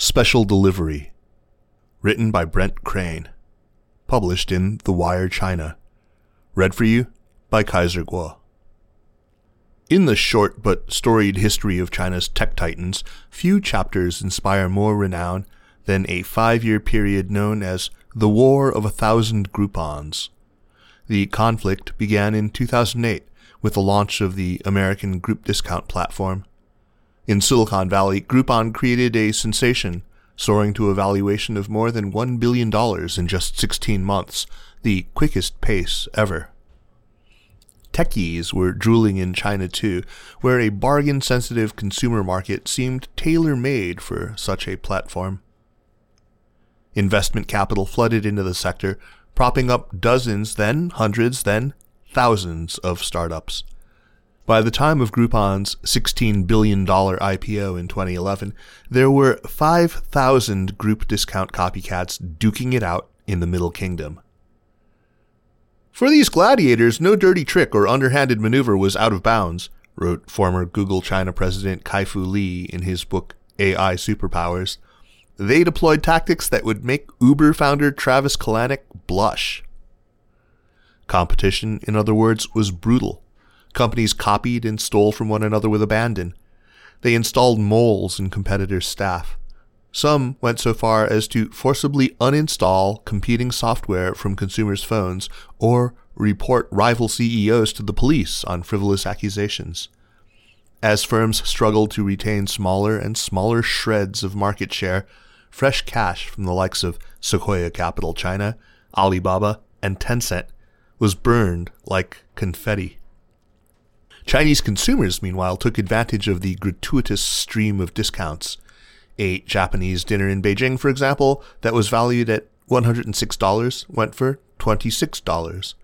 Special Delivery Written by Brent Crane Published in The Wire China Read for you by Kaiser Kuo. In the short but storied history of China's tech titans, few chapters inspire more renown than a five-year period known as the War of a Thousand Groupons. The conflict began in 2008 with the launch of the American group discount platform. In Silicon Valley, Groupon created a sensation, soaring to a valuation of more than $1 billion in just 16 months, the quickest pace ever. Techies were drooling in China too, where a bargain sensitive consumer market seemed tailor made for such a platform. Investment capital flooded into the sector, propping up dozens, then hundreds, then thousands of startups. By the time of Groupon's $16 billion IPO in 2011, there were 5,000 group discount copycats duking it out in the Middle Kingdom. For these gladiators, no dirty trick or underhanded maneuver was out of bounds, wrote former Google China President Kai Fu Lee in his book AI Superpowers. They deployed tactics that would make Uber founder Travis Kalanick blush. Competition, in other words, was brutal. Companies copied and stole from one another with abandon. They installed moles in competitors' staff. Some went so far as to forcibly uninstall competing software from consumers' phones or report rival CEOs to the police on frivolous accusations. As firms struggled to retain smaller and smaller shreds of market share, fresh cash from the likes of Sequoia Capital China, Alibaba, and Tencent was burned like confetti. Chinese consumers, meanwhile, took advantage of the gratuitous stream of discounts. A Japanese dinner in Beijing, for example, that was valued at $106 went for $26.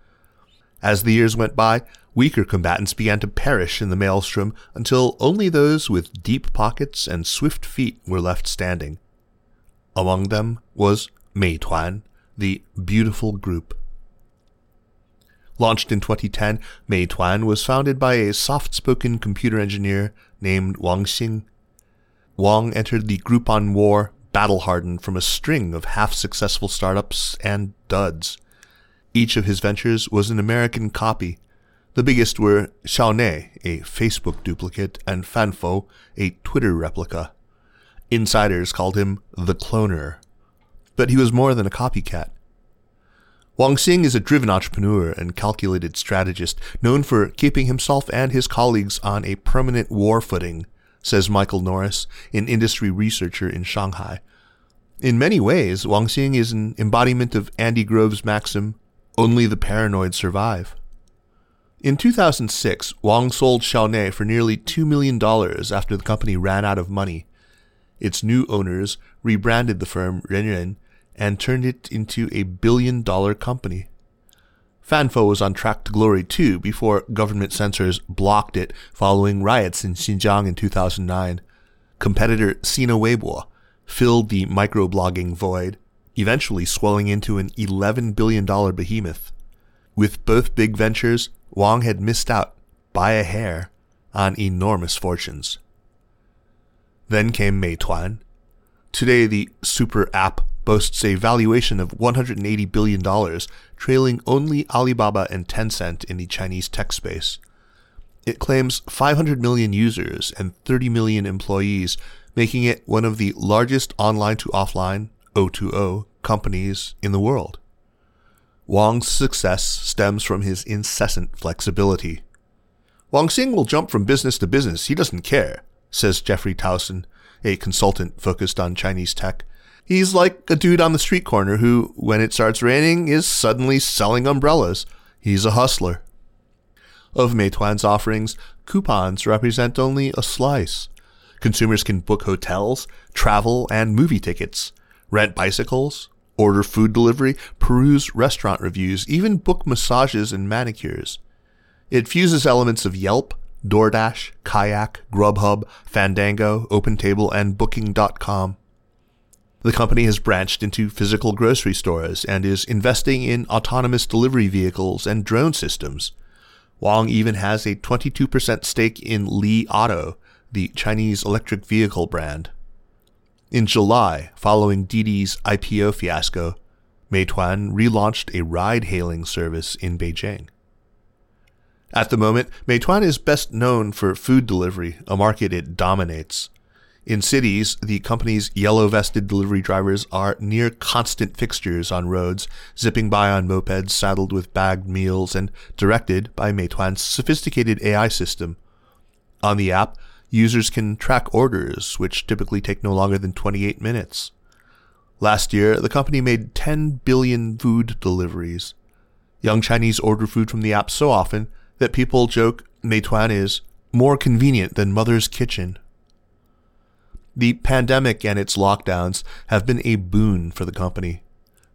As the years went by, weaker combatants began to perish in the maelstrom until only those with deep pockets and swift feet were left standing. Among them was Meituan, the beautiful group. Launched in 2010, Meituan was founded by a soft-spoken computer engineer named Wang Xing. Wang entered the Groupon war battle-hardened from a string of half-successful startups and duds. Each of his ventures was an American copy. The biggest were Xiaonei, a Facebook duplicate, and Fanfou, a Twitter replica. Insiders called him the cloner. But he was more than a copycat. Wang Xing is a driven entrepreneur and calculated strategist, known for keeping himself and his colleagues on a permanent war footing, says Michael Norris, an industry researcher in Shanghai. In many ways, Wang Xing is an embodiment of Andy Grove's maxim, only the paranoid survive. In 2006, Wang sold Xiaonei for nearly $2 million after the company ran out of money. Its new owners rebranded the firm Renren and turned it into a billion dollar company. Fanfou was on track to glory too before government censors blocked it following riots in Xinjiang in 2009. Competitor Sina Weibo filled the microblogging void, eventually swelling into an $11 billion behemoth. With both big ventures, Wang had missed out, by a hair, on enormous fortunes. Then came Meituan. Today, the super app boasts a valuation of $180 billion, trailing only Alibaba and Tencent in the Chinese tech space. It claims 500 million users and 30 million employees, making it one of the largest online to offline O2O companies in the world. Wang's success stems from his incessant flexibility. Wang Xing will jump from business to business. He doesn't care says Jeffrey Towson, a consultant focused on Chinese tech. He's like a dude on the street corner who, when it starts raining, is suddenly selling umbrellas. He's a hustler. Of Meituan's offerings, coupons represent only a slice. Consumers can book hotels, travel, and movie tickets, rent bicycles, order food delivery, peruse restaurant reviews, even book massages and manicures. It fuses elements of Yelp, DoorDash, Kayak, Grubhub, Fandango, OpenTable, and Booking.com. The company has branched into physical grocery stores and is investing in autonomous delivery vehicles and drone systems. Wang even has a 22% stake in Li Auto, the Chinese electric vehicle brand. In July, following Didi's IPO fiasco, Meituan relaunched a ride hailing service in Beijing. At the moment, Meituan is best known for food delivery, a market it dominates. In cities, the company's yellow vested delivery drivers are near constant fixtures on roads, zipping by on mopeds saddled with bagged meals and directed by Meituan's sophisticated AI system. On the app, users can track orders, which typically take no longer than 28 minutes. Last year, the company made 10 billion food deliveries. Young Chinese order food from the app so often that people joke Meituan is more convenient than Mother's Kitchen. The pandemic and its lockdowns have been a boon for the company.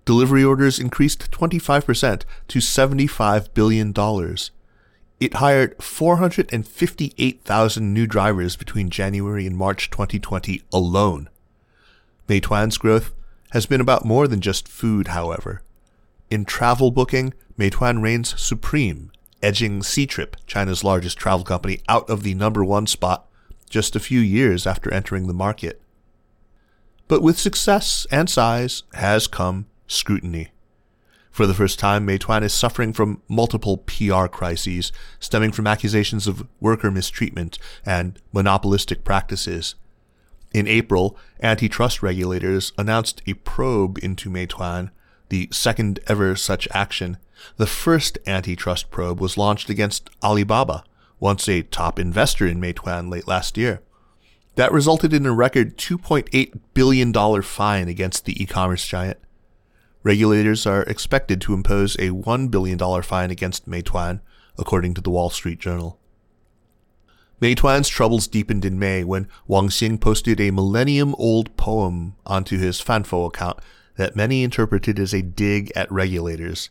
Delivery orders increased 25% to $75 billion. It hired 458,000 new drivers between January and March 2020 alone. Meituan's growth has been about more than just food, however. In travel booking, Meituan reigns supreme, edging Ctrip, China's largest travel company, out of the number one spot just a few years after entering the market. But with success and size has come scrutiny. For the first time, Meituan is suffering from multiple PR crises stemming from accusations of worker mistreatment and monopolistic practices. In April, antitrust regulators announced a probe into Meituan, the second ever such action. The first antitrust probe was launched against Alibaba, once a top investor in Meituan late last year. That resulted in a record $2.8 billion fine against the e-commerce giant. Regulators are expected to impose a $1 billion fine against Meituan, according to the Wall Street Journal. Meituan's troubles deepened in May when Wang Xing posted a millennium-old poem onto his Fanfou account that many interpreted as a dig at regulators.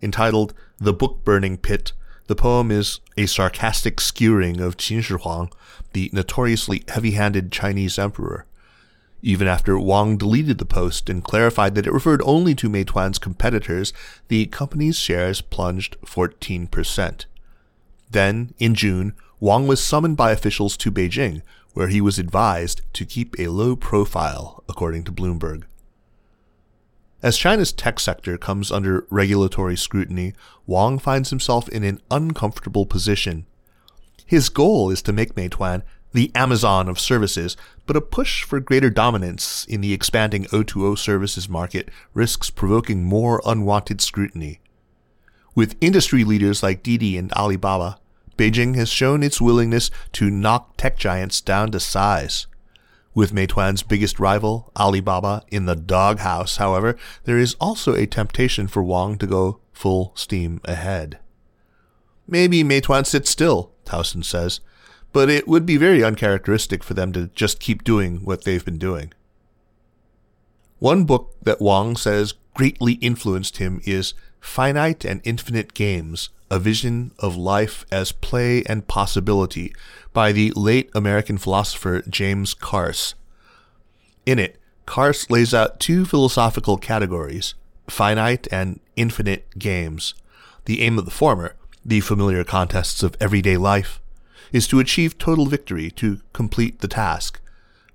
Entitled The Book Burning Pit, the poem is a sarcastic skewering of Qin Shi Huang, the notoriously heavy-handed Chinese emperor. Even after Wang deleted the post and clarified that it referred only to Meituan's competitors, the company's shares plunged 14%. Then, in June, Wang was summoned by officials to Beijing, where he was advised to keep a low profile, according to Bloomberg. As China's tech sector comes under regulatory scrutiny, Wang finds himself in an uncomfortable position. His goal is to make Meituan the Amazon of services, but a push for greater dominance in the expanding O2O services market risks provoking more unwanted scrutiny. With industry leaders like Didi and Alibaba, Beijing has shown its willingness to knock tech giants down to size. With Meituan's biggest rival, Alibaba, in the doghouse, however, there is also a temptation for Wang to go full steam ahead. Maybe Meituan sits still, Towson says, but it would be very uncharacteristic for them to just keep doing what they've been doing. One book that Wang says greatly influenced him is Finite and Infinite Games A Vision of Life as Play and Possibility by the late American philosopher James Carse. In it, Carse lays out two philosophical categories finite and infinite games. The aim of the former, the familiar contests of everyday life, is to achieve total victory, to complete the task.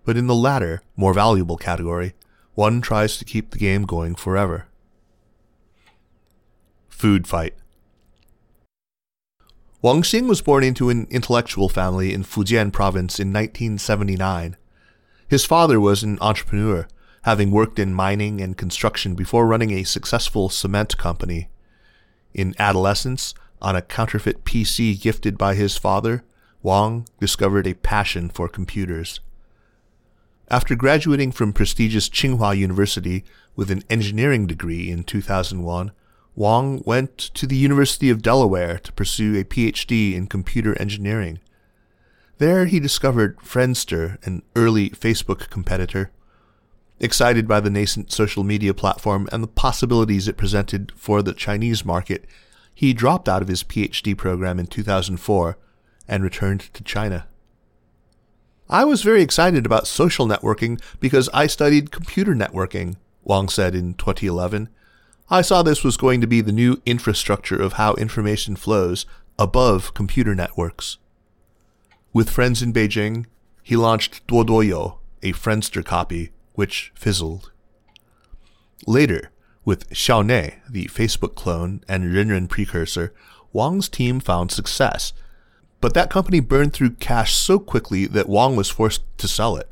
But in the latter, more valuable category, one tries to keep the game going forever. Food Fight Wang Xing was born into an intellectual family in Fujian province in 1979. His father was an entrepreneur, having worked in mining and construction before running a successful cement company. In adolescence, on a counterfeit PC gifted by his father, Wang discovered a passion for computers. After graduating from prestigious Tsinghua University with an engineering degree in 2001, Wang went to the University of Delaware to pursue a PhD in computer engineering. There he discovered Friendster, an early Facebook competitor. Excited by the nascent social media platform and the possibilities it presented for the Chinese market, he dropped out of his PhD program in 2004 and returned to China. I was very excited about social networking because I studied computer networking, Wang said in 2011. I saw this was going to be the new infrastructure of how information flows above computer networks. With friends in Beijing, he launched Duoduoyou, a Friendster copy, which fizzled. Later, with Xiaonei, the Facebook clone and Renren precursor, Wang's team found success. But that company burned through cash so quickly that Wang was forced to sell it.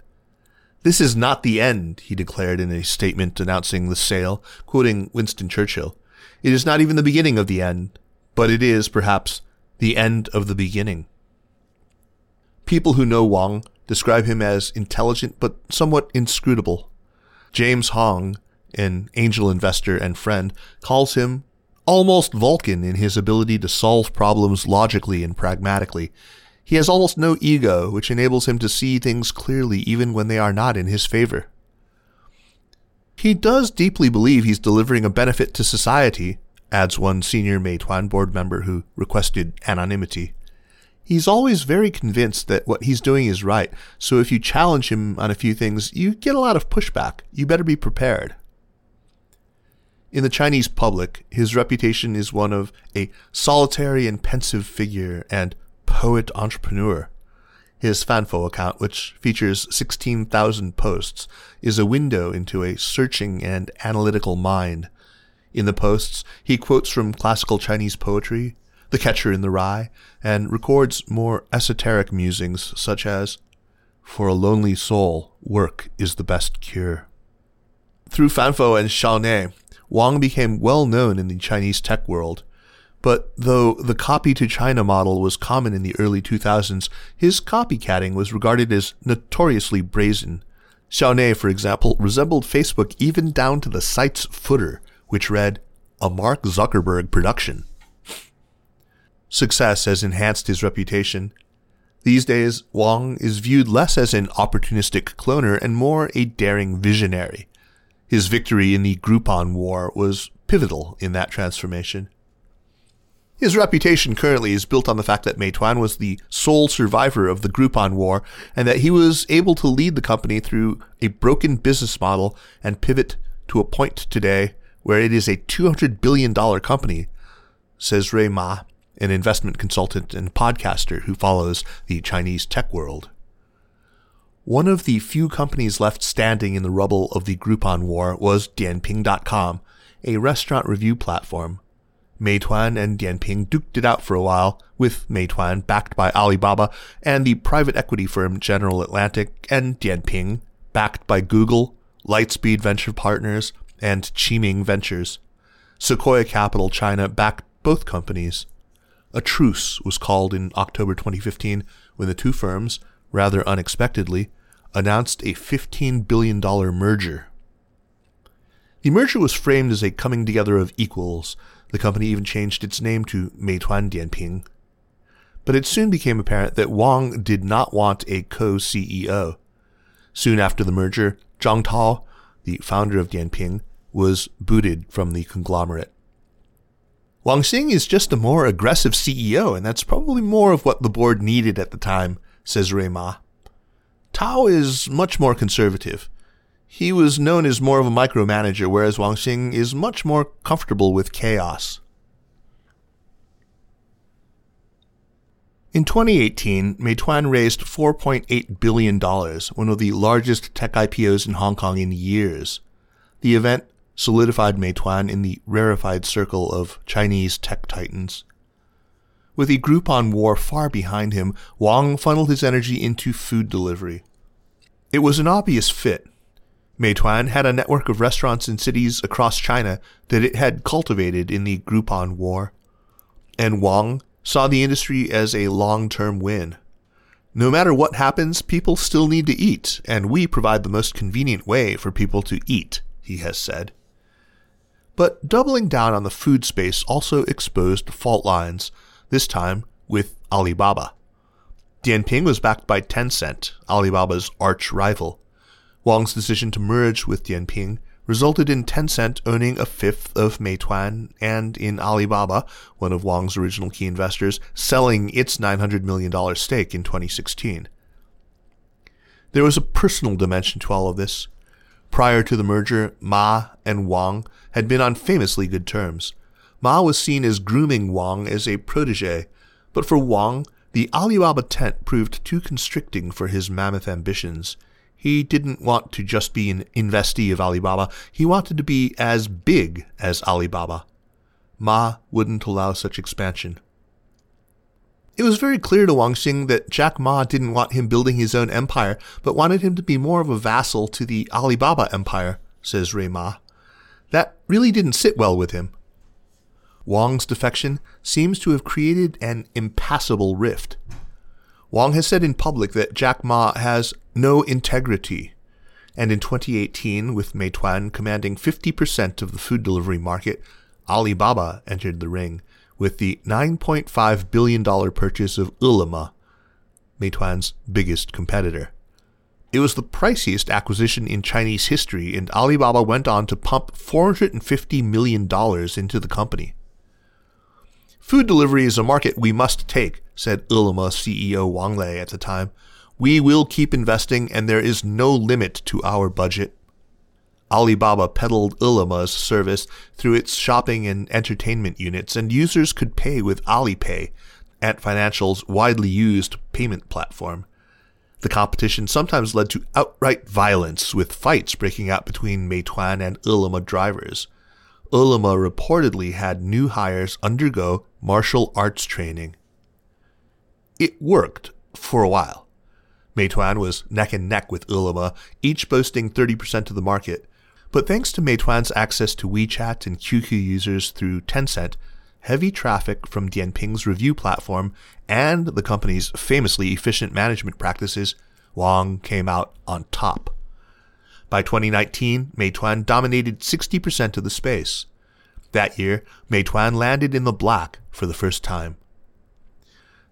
This is not the end, he declared in a statement announcing the sale, quoting Winston Churchill. It is not even the beginning of the end, but it is, perhaps, the end of the beginning. People who know Wang describe him as intelligent but somewhat inscrutable. James Hong, an angel investor and friend, calls him almost Vulcan in his ability to solve problems logically and pragmatically. He has almost no ego, which enables him to see things clearly even when they are not in his favor. He does deeply believe he's delivering a benefit to society, adds one senior Meituan board member who requested anonymity. He's always very convinced that what he's doing is right, so if you challenge him on a few things, you get a lot of pushback. You better be prepared. In the Chinese public, his reputation is one of a solitary and pensive figure and poet entrepreneur. His Fanfou account, which features 16,000 posts, is a window into a searching and analytical mind. In the posts, he quotes from classical Chinese poetry, The Catcher in the Rye, and records more esoteric musings such as, For a lonely soul, work is the best cure. Through Fanfou and Xiaonei, Wang became well known in the Chinese tech world. But though the copy to China model was common in the early 2000s, his copycatting was regarded as notoriously brazen. Xiaonei, for example, resembled Facebook even down to the site's footer, which read, a Mark Zuckerberg production. Success has enhanced his reputation. These days, Wang is viewed less as an opportunistic cloner and more a daring visionary. His victory in the Groupon War was pivotal in that transformation. His reputation currently is built on the fact that Meituan was the sole survivor of the Groupon War and that he was able to lead the company through a broken business model and pivot to a point today where it is a $200 billion company, says Rui Ma, an investment consultant and podcaster who follows the Chinese tech world. One of the few companies left standing in the rubble of the Groupon war was Dianping.com, a restaurant review platform. Meituan and Dianping duked it out for a while, with Meituan backed by Alibaba and the private equity firm General Atlantic, and Dianping backed by Google, Lightspeed Venture Partners, and Qiming Ventures. Sequoia Capital China backed both companies. A truce was called in October 2015 when the two firms, rather unexpectedly, announced a $15 billion merger. The merger was framed as a coming together of equals. The company even changed its name to Meituan Dianping. But it soon became apparent that Wang did not want a co-CEO. Soon after the merger, Zhang Tao, the founder of Dianping, was booted from the conglomerate. Wang Xing is just a more aggressive CEO, and that's probably more of what the board needed at the time says Rui Ma. Tao is much more conservative. He was known as more of a micromanager, whereas Wang Xing is much more comfortable with chaos. In 2018, Meituan raised $4.8 billion, one one of the largest tech IPOs in Hong Kong in years. The event solidified Meituan in the rarefied circle of Chinese tech titans. With the Groupon war far behind him, Wang funneled his energy into food delivery. It was an obvious fit. Meituan had a network of restaurants in cities across China that it had cultivated in the Groupon war. And Wang saw the industry as a long-term win. No matter what happens, people still need to eat, and we provide the most convenient way for people to eat, he has said. But doubling down on the food space also exposed fault lines this time with Alibaba. Dianping was backed by Tencent, Alibaba's arch rival. Wang's decision to merge with Dianping resulted in Tencent owning a fifth of Meituan and in Alibaba, one of Wang's original key investors, selling its $900 million stake in 2016. There was a personal dimension to all of this. Prior to the merger, Ma and Wang had been on famously good terms. Ma was seen as grooming Wang as a protege, but for Wang, the Alibaba tent proved too constricting for his mammoth ambitions. He didn't want to just be an investee of Alibaba, he wanted to be as big as Alibaba. Ma wouldn't allow such expansion. It was very clear to Wang Xing that Jack Ma didn't want him building his own empire, but wanted him to be more of a vassal to the Alibaba empire, says Rui Ma. That really didn't sit well with him. Wang's defection seems to have created an impassable rift. Wang has said in public that Jack Ma has no integrity, and in 2018, with Meituan commanding 50% of the food delivery market, Alibaba entered the ring with the $9.5 billion purchase of Ele.me, Meituan's biggest competitor. It was the priciest acquisition in Chinese history, and Alibaba went on to pump $450 million into the company. Food delivery is a market we must take, said Ele.me CEO Wang Lei at the time. We will keep investing, and there is no limit to our budget. Alibaba peddled Ele.me's service through its shopping and entertainment units, and users could pay with Alipay, Ant Financial's widely used payment platform. The competition sometimes led to outright violence, with fights breaking out between Meituan and Ele.me drivers. Ele.me reportedly had new hires undergo martial arts training. It worked for a while. Meituan was neck and neck with Ele.me, each boasting 30% of the market. But thanks to Meituan's access to WeChat and QQ users through Tencent, heavy traffic from Dianping's review platform, and the company's famously efficient management practices, Wang came out on top. By 2019, Meituan dominated 60% of the space. That year, Meituan landed in the black for the first time.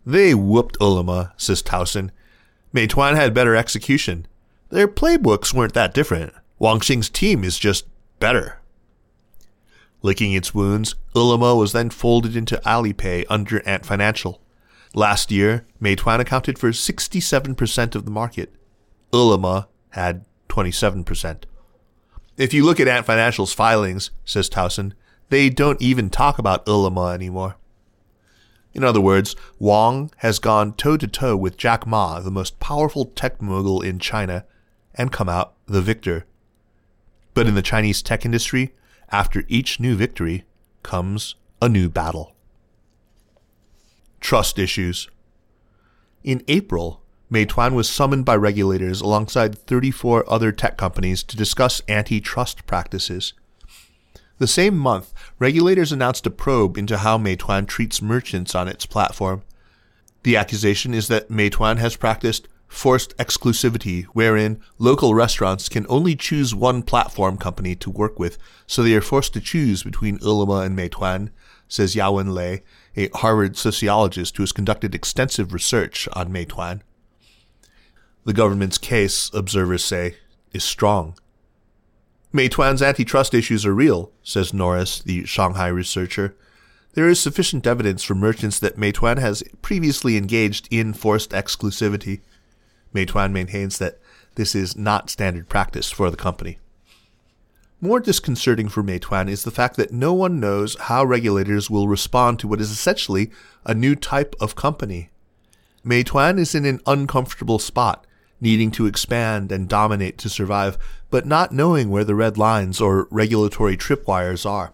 They whooped Ele.me, says Towson. Meituan had better execution. Their playbooks weren't that different. Wang Xing's team is just better. Licking its wounds, Ele.me was then folded into Alipay under Ant Financial. Last year, Meituan accounted for 67% of the market. Ele.me had 27%. If you look at Ant Financial's filings, says Towson, they don't even talk about Ele.me anymore. In other words, Wang has gone toe to toe with Jack Ma, the most powerful tech mogul in China, and come out the victor. But in the Chinese tech industry, after each new victory comes a new battle. Trust issues. In April, Meituan was summoned by regulators alongside 34 other tech companies to discuss antitrust practices. The same month, regulators announced a probe into how Meituan treats merchants on its platform. The accusation is that Meituan has practiced forced exclusivity, wherein local restaurants can only choose one platform company to work with, so they are forced to choose between Ele.me and Meituan, says Yawen Lei, a Harvard sociologist who has conducted extensive research on Meituan. The government's case, observers say, is strong. Meituan's antitrust issues are real, says Norris, the Shanghai researcher. There is sufficient evidence for merchants that Meituan has previously engaged in forced exclusivity. Meituan maintains that this is not standard practice for the company. More disconcerting for Meituan is the fact that no one knows how regulators will respond to what is essentially a new type of company. Meituan is in an uncomfortable spot, needing to expand and dominate to survive, but not knowing where the red lines or regulatory tripwires are.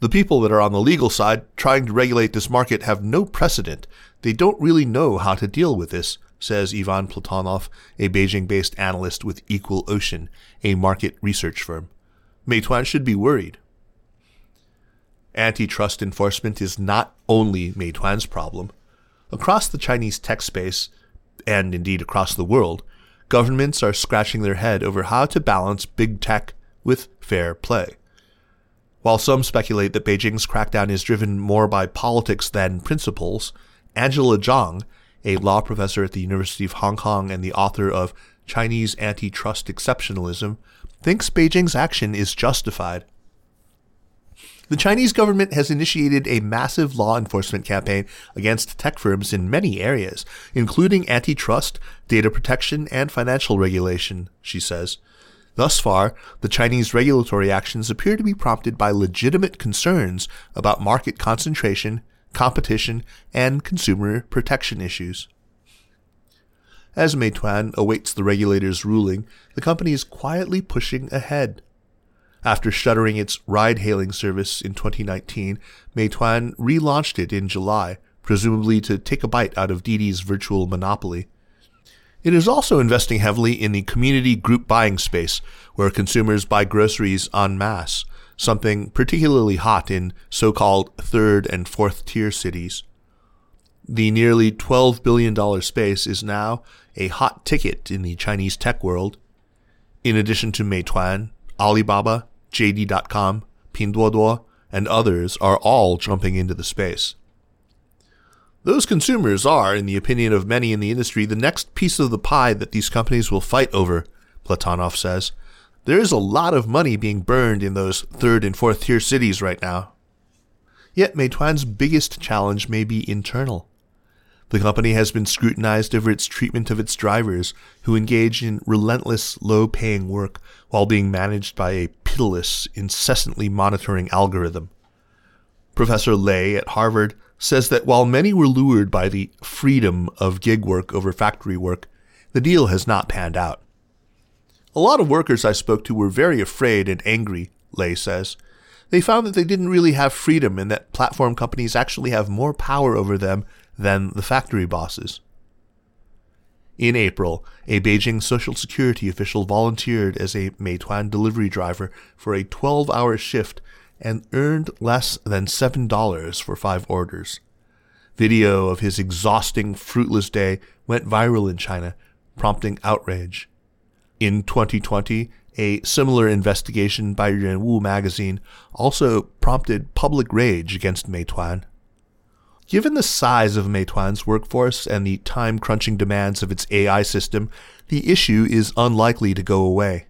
The people that are on the legal side trying to regulate this market have no precedent. They don't really know how to deal with this says Ivan Platonov, a Beijing based analyst with Equal Ocean, a market research firm. Meituan should be worried. Antitrust enforcement is not only Meituan's problem. Across the Chinese tech space, and indeed across the world, governments are scratching their head over how to balance big tech with fair play. While some speculate that Beijing's crackdown is driven more by politics than principles, Angela Zhang, a law professor at the University of Hong Kong and the author of Chinese Antitrust Exceptionalism, thinks Beijing's action is justified. The Chinese government has initiated a massive law enforcement campaign against tech firms in many areas, including antitrust, data protection, and financial regulation, she says. Thus far, the Chinese regulatory actions appear to be prompted by legitimate concerns about market concentration, competition, and consumer protection issues. As Meituan awaits the regulator's ruling, the company is quietly pushing ahead. After shuttering its ride hailing service in 2019, Meituan relaunched it in July, presumably to take a bite out of Didi's virtual monopoly. It is also investing heavily in the community group buying space, where consumers buy groceries en masse, something particularly hot in so called third and fourth tier cities. The nearly $12 billion space is now a hot ticket in the Chinese tech world. In addition to Meituan, Alibaba, JD.com, Pinduoduo, and others are all jumping into the space. Those consumers are, in the opinion of many in the industry, the next piece of the pie that these companies will fight over, Platonov says. There is a lot of money being burned in those third and fourth tier cities right now. Yet Meituan's biggest challenge may be internal. The company has been scrutinized over its treatment of its drivers, who engage in relentless, low paying work while being managed by a pitiless, incessantly monitoring algorithm. Professor Lei at Harvard says that while many were lured by the freedom of gig work over factory work, the deal has not panned out. A lot of workers I spoke to were very afraid and angry, Lei says. They found that they didn't really have freedom and that platform companies actually have more power over them than the factory bosses. In April, a Beijing Social Security official volunteered as a Meituan delivery driver for a 12 hour shift and earned less than $7 for five orders. Video of his exhausting, fruitless day went viral in China, prompting outrage. In 2020, a similar investigation by Renwu magazine also prompted public rage against Meituan. Given the size of Meituan's workforce and the time crunching demands of its AI system, the issue is unlikely to go away.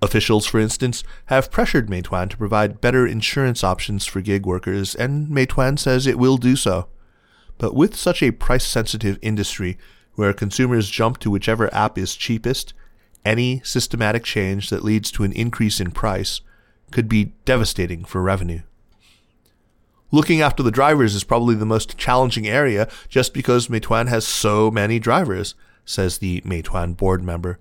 Officials, for instance, have pressured Meituan to provide better insurance options for gig workers, and Meituan says it will do so. But with such a price sensitive industry, where consumers jump to whichever app is cheapest, any systematic change that leads to an increase in price could be devastating for revenue. Looking after the drivers is probably the most challenging area just because Meituan has so many drivers, says the Meituan board member.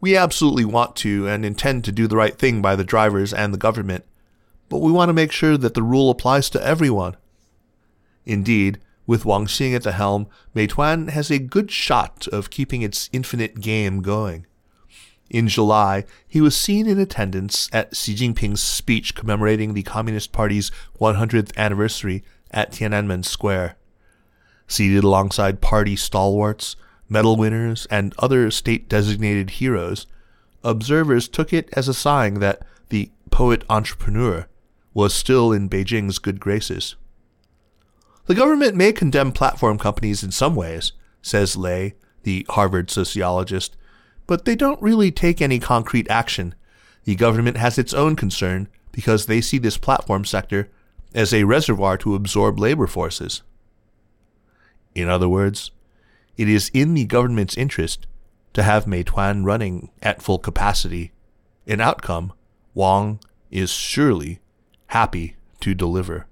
We absolutely want to and intend to do the right thing by the drivers and the government, but we want to make sure that the rule applies to everyone. Indeed, with Wang Xing at the helm, Meituan has a good shot of keeping its infinite game going. In July, he was seen in attendance at Xi Jinping's speech commemorating the Communist Party's 100th anniversary at Tiananmen Square. Seated alongside party stalwarts, medal winners, and other state designated heroes, observers took it as a sign that the poet entrepreneur was still in Beijing's good graces. The government may condemn platform companies in some ways, says Lei, the Harvard sociologist but they don't really take any concrete action. The government has its own concern because they see this platform sector as a reservoir to absorb labor forces. In other words, it is in the government's interest to have Meituan running at full capacity, an outcome Wang is surely happy to deliver.